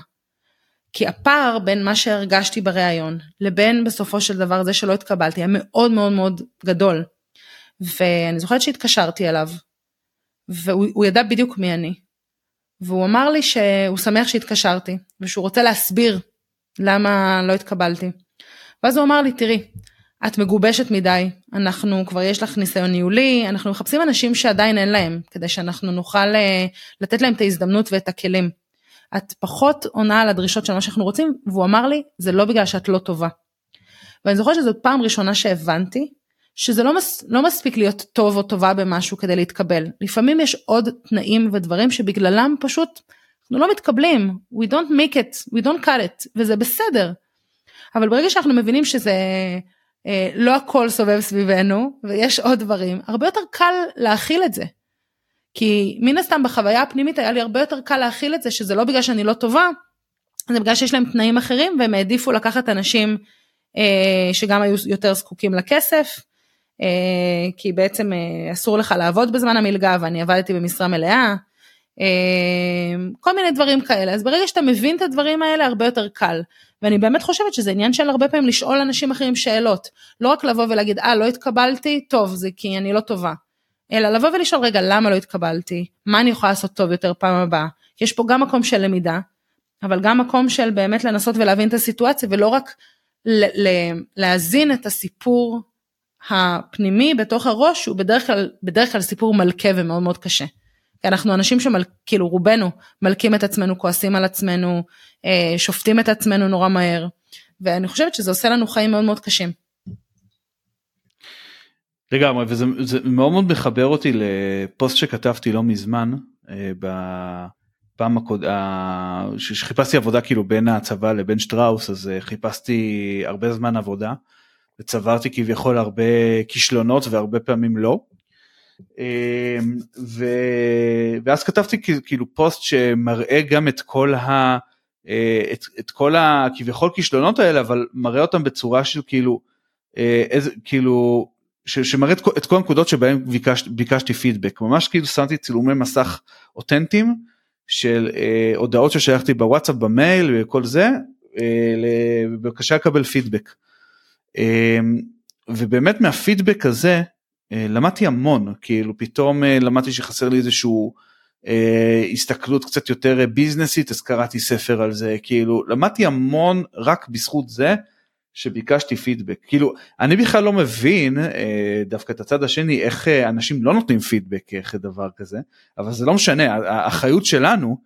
כי הפער בין מה שהרגשתי בריאיון לבין בסופו של דבר זה שלא התקבלתי היה מאוד מאוד מאוד גדול. ואני זוכרת שהתקשרתי אליו והוא ידע בדיוק מי אני. והוא אמר לי שהוא שמח שהתקשרתי ושהוא רוצה להסביר למה לא התקבלתי. ואז הוא אמר לי תראי את מגובשת מדי, אנחנו כבר יש לך ניסיון ניהולי, אנחנו מחפשים אנשים שעדיין אין להם, כדי שאנחנו נוכל אה, לתת להם את ההזדמנות ואת הכלים. את פחות עונה על הדרישות של מה שאנחנו רוצים, והוא אמר לי, זה לא בגלל שאת לא טובה. ואני זוכרת שזאת פעם ראשונה שהבנתי שזה לא, מס, לא מספיק להיות טוב או טובה במשהו כדי להתקבל. לפעמים יש עוד תנאים ודברים שבגללם פשוט אנחנו לא מתקבלים, we don't make it, we don't cut it, וזה בסדר. אבל ברגע שאנחנו מבינים שזה לא הכל סובב סביבנו ויש עוד דברים, הרבה יותר קל להכיל את זה. כי מן הסתם בחוויה הפנימית היה לי הרבה יותר קל להכיל את זה שזה לא בגלל שאני לא טובה, זה בגלל שיש להם תנאים אחרים והם העדיפו לקחת אנשים אה, שגם היו יותר זקוקים לכסף, אה, כי בעצם אה, אסור לך לעבוד בזמן המלגה ואני עבדתי במשרה מלאה, אה, כל מיני דברים כאלה, אז ברגע שאתה מבין את הדברים האלה הרבה יותר קל. ואני באמת חושבת שזה עניין של הרבה פעמים לשאול אנשים אחרים שאלות, לא רק לבוא ולהגיד אה לא התקבלתי, טוב זה כי אני לא טובה, אלא לבוא ולשאול רגע למה לא התקבלתי, מה אני יכולה לעשות טוב יותר פעם הבאה, יש פה גם מקום של למידה, אבל גם מקום של באמת לנסות ולהבין את הסיטואציה ולא רק להזין את הסיפור הפנימי בתוך הראש הוא בדרך כלל, בדרך כלל סיפור מלכה ומאוד מאוד קשה. אנחנו אנשים שכאילו רובנו מלקים את עצמנו, כועסים על עצמנו, אה, שופטים את עצמנו נורא מהר, ואני חושבת שזה עושה לנו חיים מאוד מאוד קשים. לגמרי, וזה מאוד מאוד מחבר אותי לפוסט שכתבתי לא מזמן, אה, בפעם הקודמת, שחיפשתי עבודה כאילו בין הצבא לבין שטראוס, אז אה, חיפשתי הרבה זמן עבודה, וצברתי כביכול הרבה כישלונות והרבה פעמים לא. אמ, ו... ואז כתבתי כאילו פוסט שמראה גם את כל ה... אה, את, את כל הכביכול כישלונות האלה אבל מראה אותם בצורה של כאילו אה, איזה כאילו ש, שמראה את, את כל הנקודות שבהם ביקש, ביקשתי פידבק ממש כאילו שמתי צילומי מסך אותנטיים של אה, הודעות ששייכתי בוואטסאפ במייל וכל זה אה, בבקשה לקבל פידבק. אה, ובאמת מהפידבק הזה למדתי המון כאילו פתאום אה, למדתי שחסר לי איזשהו אה, הסתכלות קצת יותר ביזנסית אז קראתי ספר על זה כאילו למדתי המון רק בזכות זה שביקשתי פידבק. כאילו אני בכלל לא מבין דווקא את הצד השני איך אנשים לא נותנים פידבק איך דבר כזה אבל זה לא משנה האחריות שלנו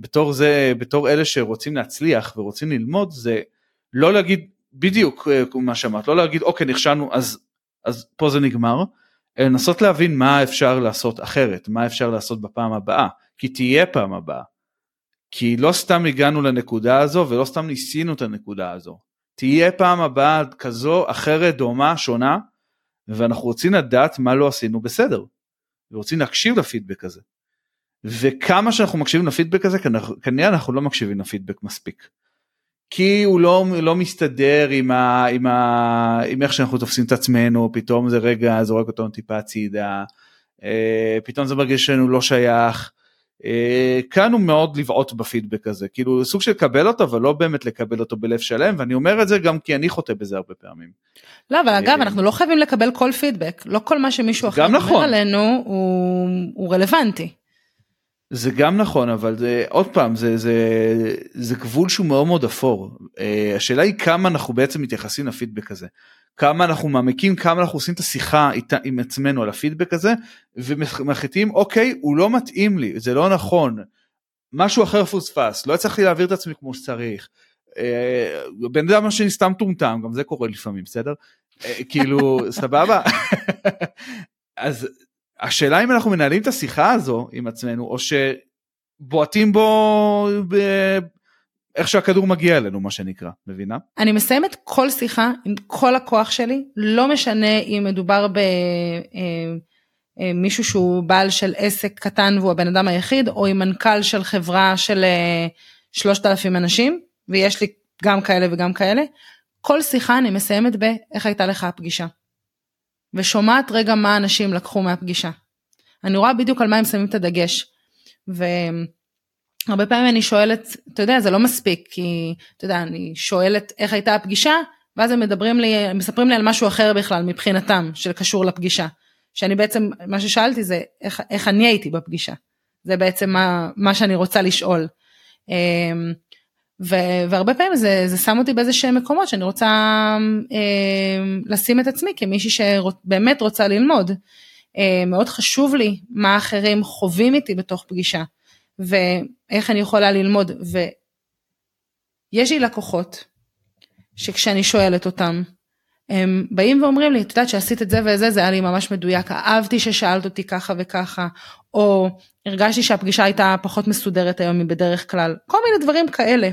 בתור זה בתור אלה שרוצים להצליח ורוצים ללמוד זה לא להגיד בדיוק מה שאמרת לא להגיד אוקיי נכשלנו אז אז פה זה נגמר לנסות להבין מה אפשר לעשות אחרת, מה אפשר לעשות בפעם הבאה, כי תהיה פעם הבאה. כי לא סתם הגענו לנקודה הזו ולא סתם ניסינו את הנקודה הזו. תהיה פעם הבאה כזו, אחרת, דומה, שונה, ואנחנו רוצים לדעת מה לא עשינו בסדר. ורוצים להקשיב לפידבק הזה. וכמה שאנחנו מקשיבים לפידבק הזה, כנראה אנחנו לא מקשיבים לפידבק מספיק. כי הוא לא, לא מסתדר עם, ה, עם, ה, עם איך שאנחנו תופסים את עצמנו, פתאום זה רגע זורק אותנו טיפה הצידה, אה, פתאום זה מרגיש לנו לא שייך. אה, כאן הוא מאוד לבעוט בפידבק הזה, כאילו סוג של לקבל אותו, אבל לא באמת לקבל אותו בלב שלם, ואני אומר את זה גם כי אני חוטא בזה הרבה פעמים. לא, אבל אגב, אה, אנחנו לא חייבים לקבל כל פידבק, לא כל מה שמישהו אחר אומר נכון. עלינו הוא, הוא רלוונטי. זה גם נכון אבל זה עוד פעם זה זה זה גבול שהוא מאוד מאוד אפור. uh, השאלה היא כמה אנחנו בעצם מתייחסים לפידבק הזה. כמה אנחנו מעמיקים כמה אנחנו עושים את השיחה איתה, עם עצמנו על הפידבק הזה ומחליטים אוקיי הוא לא מתאים לי זה לא נכון משהו אחר פוספס לא הצלחתי להעביר את עצמי כמו שצריך. uh, בן אדם שני סתם טומטם גם זה קורה לפעמים בסדר? uh, כאילו סבבה? אז השאלה אם אנחנו מנהלים את השיחה הזו עם עצמנו או שבועטים בו ב... איך שהכדור מגיע אלינו מה שנקרא מבינה? אני מסיימת כל שיחה עם כל הכוח שלי לא משנה אם מדובר במישהו אה, אה, שהוא בעל של עסק קטן והוא הבן אדם היחיד או עם מנכ"ל של חברה של 3,000 אה, אנשים ויש לי גם כאלה וגם כאלה כל שיחה אני מסיימת באיך הייתה לך הפגישה. ושומעת רגע מה אנשים לקחו מהפגישה. אני רואה בדיוק על מה הם שמים את הדגש. והרבה פעמים אני שואלת, אתה יודע, זה לא מספיק, כי אתה יודע, אני שואלת איך הייתה הפגישה, ואז הם מדברים לי, מספרים לי על משהו אחר בכלל מבחינתם, שקשור לפגישה. שאני בעצם, מה ששאלתי זה איך, איך אני הייתי בפגישה. זה בעצם מה, מה שאני רוצה לשאול. אמ, והרבה פעמים זה, זה שם אותי באיזה שהם מקומות שאני רוצה אה, לשים את עצמי כמישהי שבאמת רוצה ללמוד. אה, מאוד חשוב לי מה אחרים חווים איתי בתוך פגישה ואיך אני יכולה ללמוד ויש לי לקוחות שכשאני שואלת אותם הם באים ואומרים לי את יודעת שעשית את זה וזה זה היה לי ממש מדויק אהבתי ששאלת אותי ככה וככה או הרגשתי שהפגישה הייתה פחות מסודרת היום מבדרך כלל כל מיני דברים כאלה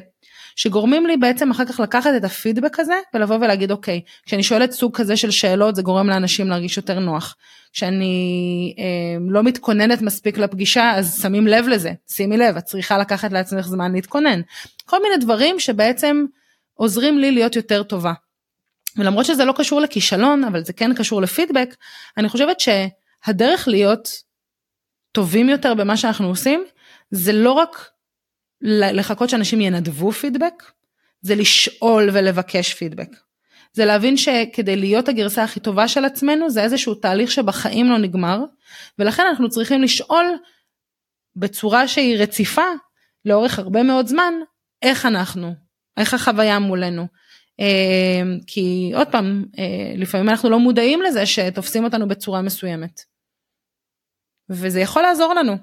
שגורמים לי בעצם אחר כך לקחת את הפידבק הזה ולבוא ולהגיד אוקיי, כשאני שואלת סוג כזה של שאלות זה גורם לאנשים להרגיש יותר נוח. כשאני אה, לא מתכוננת מספיק לפגישה אז שמים לב לזה, שימי לב, את צריכה לקחת לעצמך זמן להתכונן. כל מיני דברים שבעצם עוזרים לי להיות יותר טובה. ולמרות שזה לא קשור לכישלון, אבל זה כן קשור לפידבק, אני חושבת שהדרך להיות טובים יותר במה שאנחנו עושים, זה לא רק לחכות שאנשים ינדבו פידבק, זה לשאול ולבקש פידבק. זה להבין שכדי להיות הגרסה הכי טובה של עצמנו זה איזשהו תהליך שבחיים לא נגמר ולכן אנחנו צריכים לשאול בצורה שהיא רציפה לאורך הרבה מאוד זמן איך אנחנו, איך החוויה מולנו. אה, כי עוד פעם אה, לפעמים אנחנו לא מודעים לזה שתופסים אותנו בצורה מסוימת. וזה יכול לעזור לנו.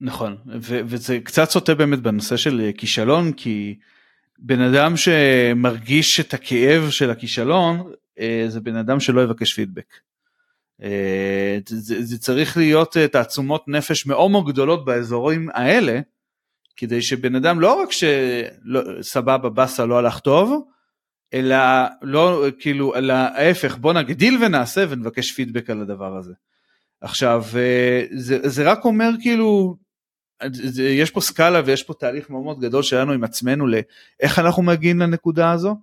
נכון ו- וזה קצת סוטה באמת בנושא של אה, כישלון כי בן אדם שמרגיש את הכאב של הכישלון אה, זה בן אדם שלא יבקש פידבק. אה, זה, זה צריך להיות תעצומות נפש מאוד מאוד גדולות באזורים האלה כדי שבן אדם לא רק שסבבה באסה לא הלך טוב אלא לא כאילו אלא ההפך בוא נגדיל ונעשה ונבקש פידבק על הדבר הזה. עכשיו זה, זה רק אומר כאילו יש פה סקאלה ויש פה תהליך מאוד מאוד גדול שלנו עם עצמנו לאיך אנחנו מגיעים לנקודה הזו.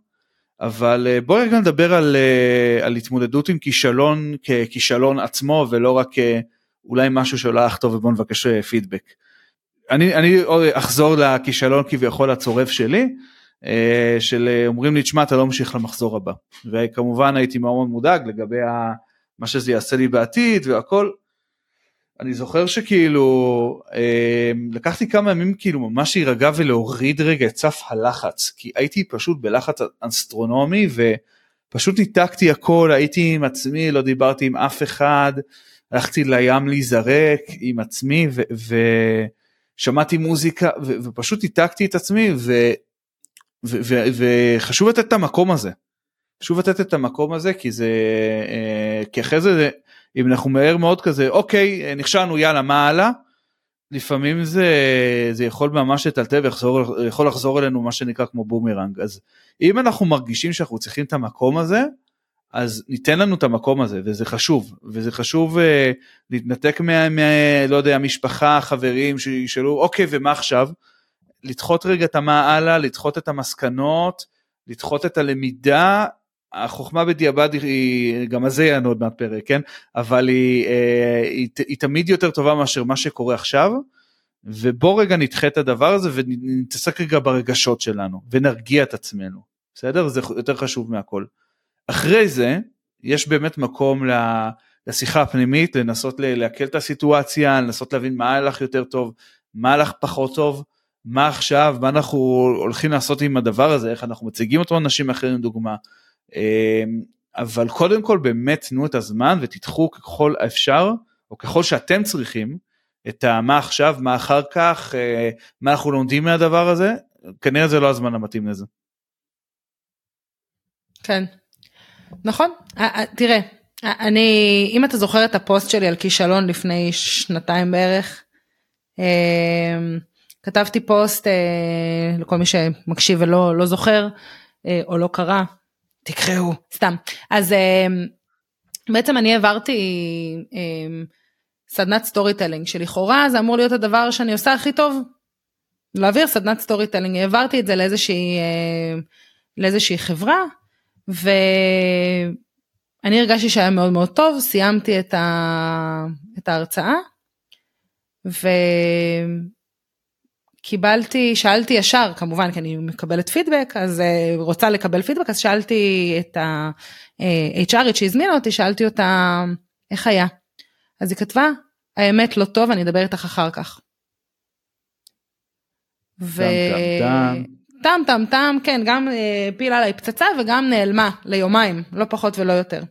אבל אה, בואי רגע נדבר על, אה, על התמודדות עם כישלון ככישלון עצמו ולא רק אה, אולי משהו שלא הלך טוב ובוא נבקש פידבק. אני, אני אחזור לכישלון כביכול הצורף שלי, של אומרים לי תשמע אתה לא ממשיך למחזור הבא. וכמובן הייתי מאוד מודאג לגבי מה שזה יעשה לי בעתיד והכל. אני זוכר שכאילו אה, לקחתי כמה ימים כאילו ממש להירגע ולהוריד רגע את סף הלחץ כי הייתי פשוט בלחץ אסטרונומי ופשוט ניתקתי הכל הייתי עם עצמי לא דיברתי עם אף אחד הלכתי לים להיזרק עם עצמי ושמעתי מוזיקה ופשוט ניתקתי את עצמי וחשוב לתת את המקום הזה. חשוב לתת את המקום הזה כי זה אה, כי אחרי זה אם אנחנו מהר מאוד כזה, אוקיי, נכשלנו, יאללה, מה הלאה? לפעמים זה, זה יכול ממש לטלטל ויכול לחזור אלינו מה שנקרא כמו בומרנג. אז אם אנחנו מרגישים שאנחנו צריכים את המקום הזה, אז ניתן לנו את המקום הזה וזה חשוב וזה חשוב uh, להתנתק מה, מה לא יודע משפחה חברים שישאלו אוקיי ומה עכשיו לדחות רגע את מה הלאה לדחות את המסקנות לדחות את הלמידה החוכמה בדיעבד היא גם על זה יענו עוד מעט פרק כן? אבל היא, אה, היא, היא תמיד יותר טובה מאשר מה שקורה עכשיו ובוא רגע נדחה את הדבר הזה ונתעסק רגע ברגשות שלנו ונרגיע את עצמנו בסדר? זה יותר חשוב מהכל. אחרי זה יש באמת מקום לשיחה הפנימית לנסות לעכל את הסיטואציה לנסות להבין מה הלך יותר טוב מה הלך פחות טוב מה עכשיו מה אנחנו הולכים לעשות עם הדבר הזה איך אנחנו מציגים אותו לאנשים אחרים דוגמה אבל קודם כל באמת תנו את הזמן ותדחו ככל האפשר, או ככל שאתם צריכים, את מה עכשיו, מה אחר כך, אה, מה אנחנו לומדים מהדבר הזה, כנראה זה לא הזמן המתאים לזה. כן, נכון, אה, אה, תראה, אני, אם אתה זוכר את הפוסט שלי על כישלון לפני שנתיים בערך, כתבתי פוסט לכל מי שמקשיב ולא לא זוכר או לא קרא, תקראו, סתם. אז אמ, בעצם אני העברתי אמ, סדנת storytelling שלכאורה זה אמור להיות הדבר שאני עושה הכי טוב. להעביר סדנת storytelling, העברתי את זה לאיזושהי, אמ, לאיזושהי חברה ואני הרגשתי שהיה מאוד מאוד טוב, סיימתי את, ה... את ההרצאה ו... קיבלתי, שאלתי ישר, כמובן כי אני מקבלת פידבק, אז uh, רוצה לקבל פידבק, אז שאלתי את ה-HRית שהזמינה אותי, שאלתי אותה איך היה. אז היא כתבה, האמת לא טוב, אני אדבר איתך אחר כך. ו... טם טם טם, כן, גם uh, פילה עליי פצצה וגם נעלמה ליומיים, לא פחות ולא יותר.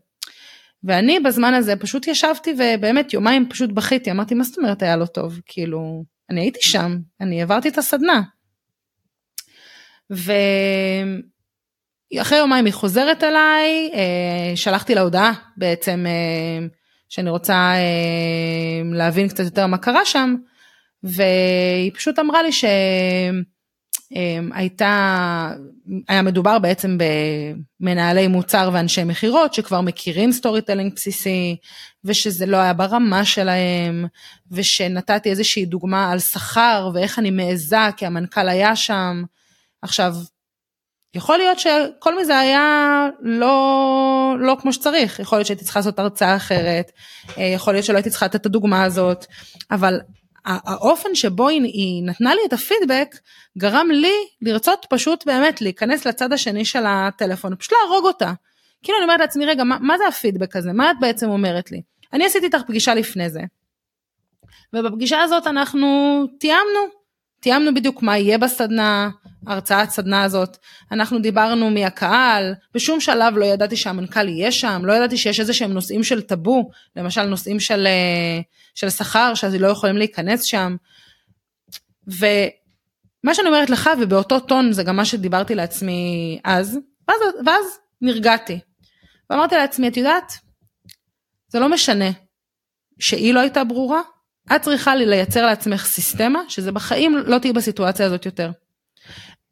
ואני בזמן הזה פשוט ישבתי ובאמת יומיים פשוט בכיתי, אמרתי מה זאת אומרת היה לא טוב, כאילו אני הייתי שם, אני העברתי את הסדנה. ואחרי יומיים היא חוזרת אליי, אה, שלחתי לה הודעה בעצם אה, שאני רוצה אה, להבין קצת יותר מה קרה שם, והיא פשוט אמרה לי ש... אמ, הייתה, היה מדובר בעצם במנהלי מוצר ואנשי מכירות שכבר מכירים storytelling בסיסי ושזה לא היה ברמה שלהם ושנתתי איזושהי דוגמה על שכר ואיך אני מעיזה כי המנכ"ל היה שם. עכשיו, יכול להיות שכל מזה היה לא, לא כמו שצריך, יכול להיות שהייתי צריכה לעשות הרצאה אחרת, אה, יכול להיות שלא הייתי צריכה לתת את הדוגמה הזאת, אבל האופן שבו היא, נתנה לי את הפידבק גרם לי לרצות פשוט באמת להיכנס לצד השני של הטלפון, פשוט להרוג אותה. כאילו אני אומרת לעצמי רגע מה, מה זה הפידבק הזה? מה את בעצם אומרת לי? אני עשיתי איתך פגישה לפני זה. ובפגישה הזאת אנחנו תיאמנו תיאמנו בדיוק מה יהיה בסדנה הרצאת סדנה הזאת אנחנו דיברנו מי הקהל בשום שלב לא ידעתי שהמנכ"ל יהיה שם לא ידעתי שיש איזה שהם נושאים של טאבו למשל נושאים של אה, של שכר שאז לא יכולים להיכנס שם. ומה שאני אומרת לך ובאותו טון זה גם מה שדיברתי לעצמי אז ואז, ואז נרגעתי. ואמרתי לעצמי את יודעת זה לא משנה שהיא לא הייתה ברורה את צריכה לייצר לעצמך סיסטמה שזה בחיים לא תהיי בסיטואציה הזאת יותר.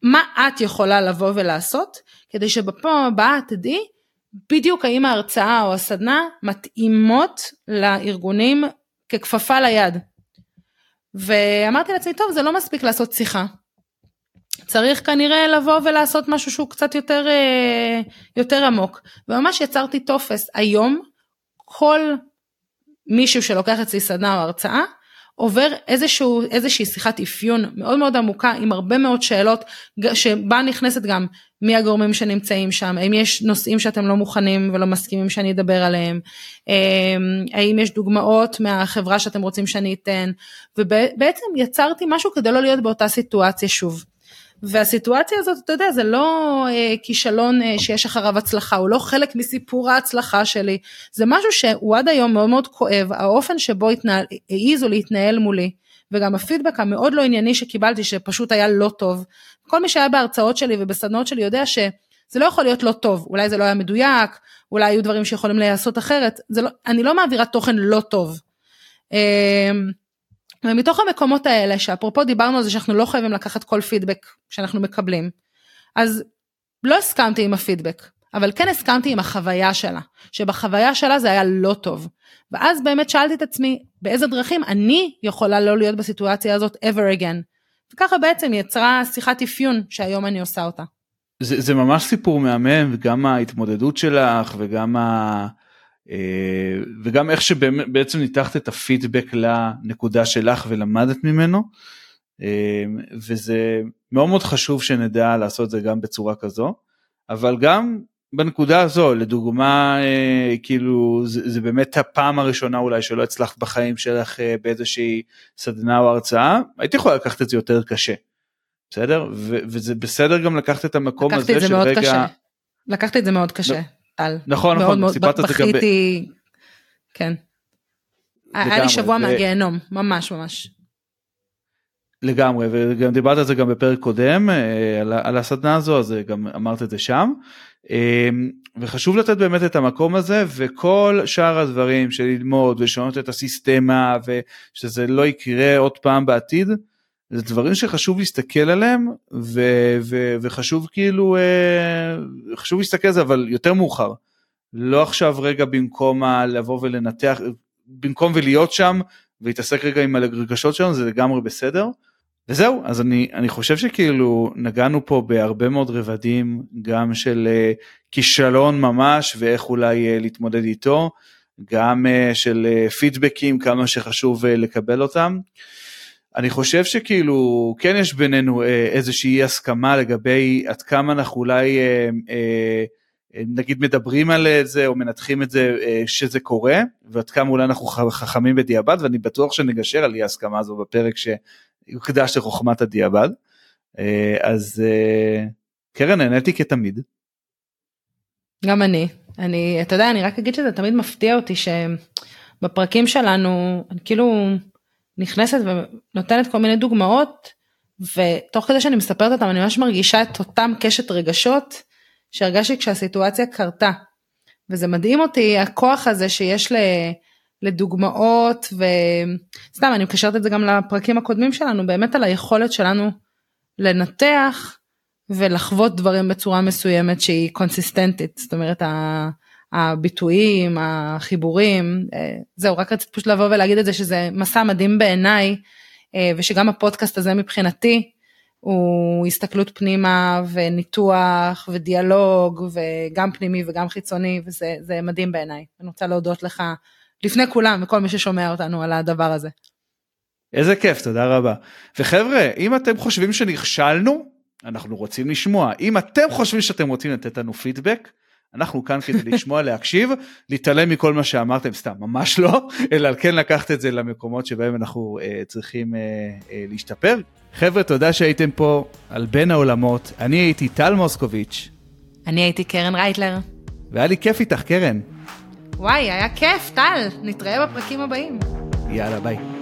מה את יכולה לבוא ולעשות כדי שבפעם הבאה תדעי בדיוק האם ההרצאה או הסדנה מתאימות לארגונים ככפפה ליד. ואמרתי לעצמי טוב זה לא מספיק לעשות שיחה. צריך כנראה לבוא ולעשות משהו שהוא קצת יותר, אה, יותר עמוק. וממש יצרתי טופס. היום כל מישהו שלוקח אצלי סדנה או הרצאה עובר איזשהו, איזושהי שיחת אפיון מאוד מאוד עמוקה עם הרבה מאוד שאלות שבה נכנסת גם מי הגורמים שנמצאים שם, האם יש נושאים שאתם לא מוכנים ולא מסכימים שאני אדבר עליהם, אמ, האם יש דוגמאות מהחברה שאתם רוצים שאני אתן, ובעצם יצרתי משהו כדי לא להיות באותה סיטואציה שוב. והסיטואציה הזאת, אתה יודע, זה לא אה, כישלון אה, שיש אחריו הצלחה, הוא לא חלק מסיפור ההצלחה שלי, זה משהו שהוא עד היום מאוד מאוד כואב, האופן שבו התנהל, העיזו להתנהל מולי, וגם הפידבק המאוד לא ענייני שקיבלתי, שפשוט היה לא טוב. כל מי שהיה בהרצאות שלי ובסדנות שלי יודע ש... זה לא יכול להיות לא טוב, אולי זה לא היה מדויק, אולי היו דברים שיכולים להיעשות אחרת, לא, אני לא מעבירה תוכן לא טוב. ומתוך המקומות האלה, שאפרופו דיברנו על זה שאנחנו לא חייבים לקחת כל פידבק שאנחנו מקבלים, אז לא הסכמתי עם הפידבק, אבל כן הסכמתי עם החוויה שלה, שבחוויה שלה זה היה לא טוב. ואז באמת שאלתי את עצמי, באיזה דרכים אני יכולה לא להיות בסיטואציה הזאת ever again. וככה בעצם יצרה שיחת אפיון שהיום אני עושה אותה. זה, זה ממש סיפור מהמם וגם ההתמודדות שלך וגם, ה, וגם איך שבעצם ניתחת את הפידבק לנקודה שלך ולמדת ממנו. אה, וזה מאוד מאוד חשוב שנדע לעשות את זה גם בצורה כזו, אבל גם בנקודה הזו לדוגמה אה, כאילו זה, זה באמת הפעם הראשונה אולי שלא הצלחת בחיים שלך אה, באיזושהי סדנה או הרצאה הייתי יכול לקחת את זה יותר קשה. בסדר ו, וזה בסדר גם לקחת את המקום הזה של רגע. קשה. לקחתי את זה מאוד קשה. טל. נכון נכון סיפרת את זה גם. בכיתי. כן. היה לי שבוע. מהגיהנום ממש ממש. לגמרי וגם דיברת על זה גם בפרק קודם אה, על, על הסדנה הזו אז גם אמרת את זה שם אמ, וחשוב לתת באמת את המקום הזה וכל שאר הדברים של ללמוד ולשנות את הסיסטמה ושזה לא יקרה עוד פעם בעתיד זה דברים שחשוב להסתכל עליהם ו, ו, וחשוב כאילו אה, חשוב להסתכל על זה אבל יותר מאוחר לא עכשיו רגע במקום לבוא ולנתח במקום ולהיות שם ולהתעסק רגע עם הרגשות שלנו זה לגמרי בסדר. וזהו אז אני אני חושב שכאילו נגענו פה בהרבה מאוד רבדים גם של uh, כישלון ממש ואיך אולי uh, להתמודד איתו גם uh, של uh, פידבקים כמה שחשוב uh, לקבל אותם. אני חושב שכאילו כן יש בינינו uh, איזושהי הסכמה לגבי עד כמה אנחנו אולי uh, uh, נגיד מדברים על זה או מנתחים את זה שזה קורה ועד כמה אולי אנחנו חכמים בדיעבד ואני בטוח שנגשר על אי הסכמה הזו בפרק ש... יוקדש לחוכמת הדיעבד. אה, אז אה, קרן נהניתי כתמיד. גם אני אני אתה יודע אני רק אגיד שזה תמיד מפתיע אותי שבפרקים שלנו כאילו נכנסת ונותנת כל מיני דוגמאות ותוך כדי שאני מספרת אותם אני ממש מרגישה את אותם קשת רגשות שהרגשתי כשהסיטואציה קרתה. וזה מדהים אותי הכוח הזה שיש ל... לדוגמאות וסתם אני מקשרת את זה גם לפרקים הקודמים שלנו באמת על היכולת שלנו לנתח ולחוות דברים בצורה מסוימת שהיא קונסיסטנטית זאת אומרת הביטויים החיבורים אה, זהו רק רציתי פשוט לבוא ולהגיד את זה שזה מסע מדהים בעיניי אה, ושגם הפודקאסט הזה מבחינתי הוא הסתכלות פנימה וניתוח ודיאלוג וגם פנימי וגם חיצוני וזה מדהים בעיניי. אני רוצה להודות לך לפני כולם וכל מי ששומע אותנו על הדבר הזה. איזה כיף תודה רבה. וחבר'ה אם אתם חושבים שנכשלנו אנחנו רוצים לשמוע. אם אתם חושבים שאתם רוצים לתת לנו פידבק אנחנו כאן כדי לשמוע להקשיב להתעלם מכל מה שאמרתם סתם ממש לא אלא כן לקחת את זה למקומות שבהם אנחנו uh, צריכים uh, uh, להשתפר. חבר'ה תודה שהייתם פה על בין העולמות אני הייתי טל מוסקוביץ'. אני הייתי קרן רייטלר. והיה לי כיף איתך קרן. וואי, היה כיף, טל. נתראה בפרקים הבאים. יאללה, ביי.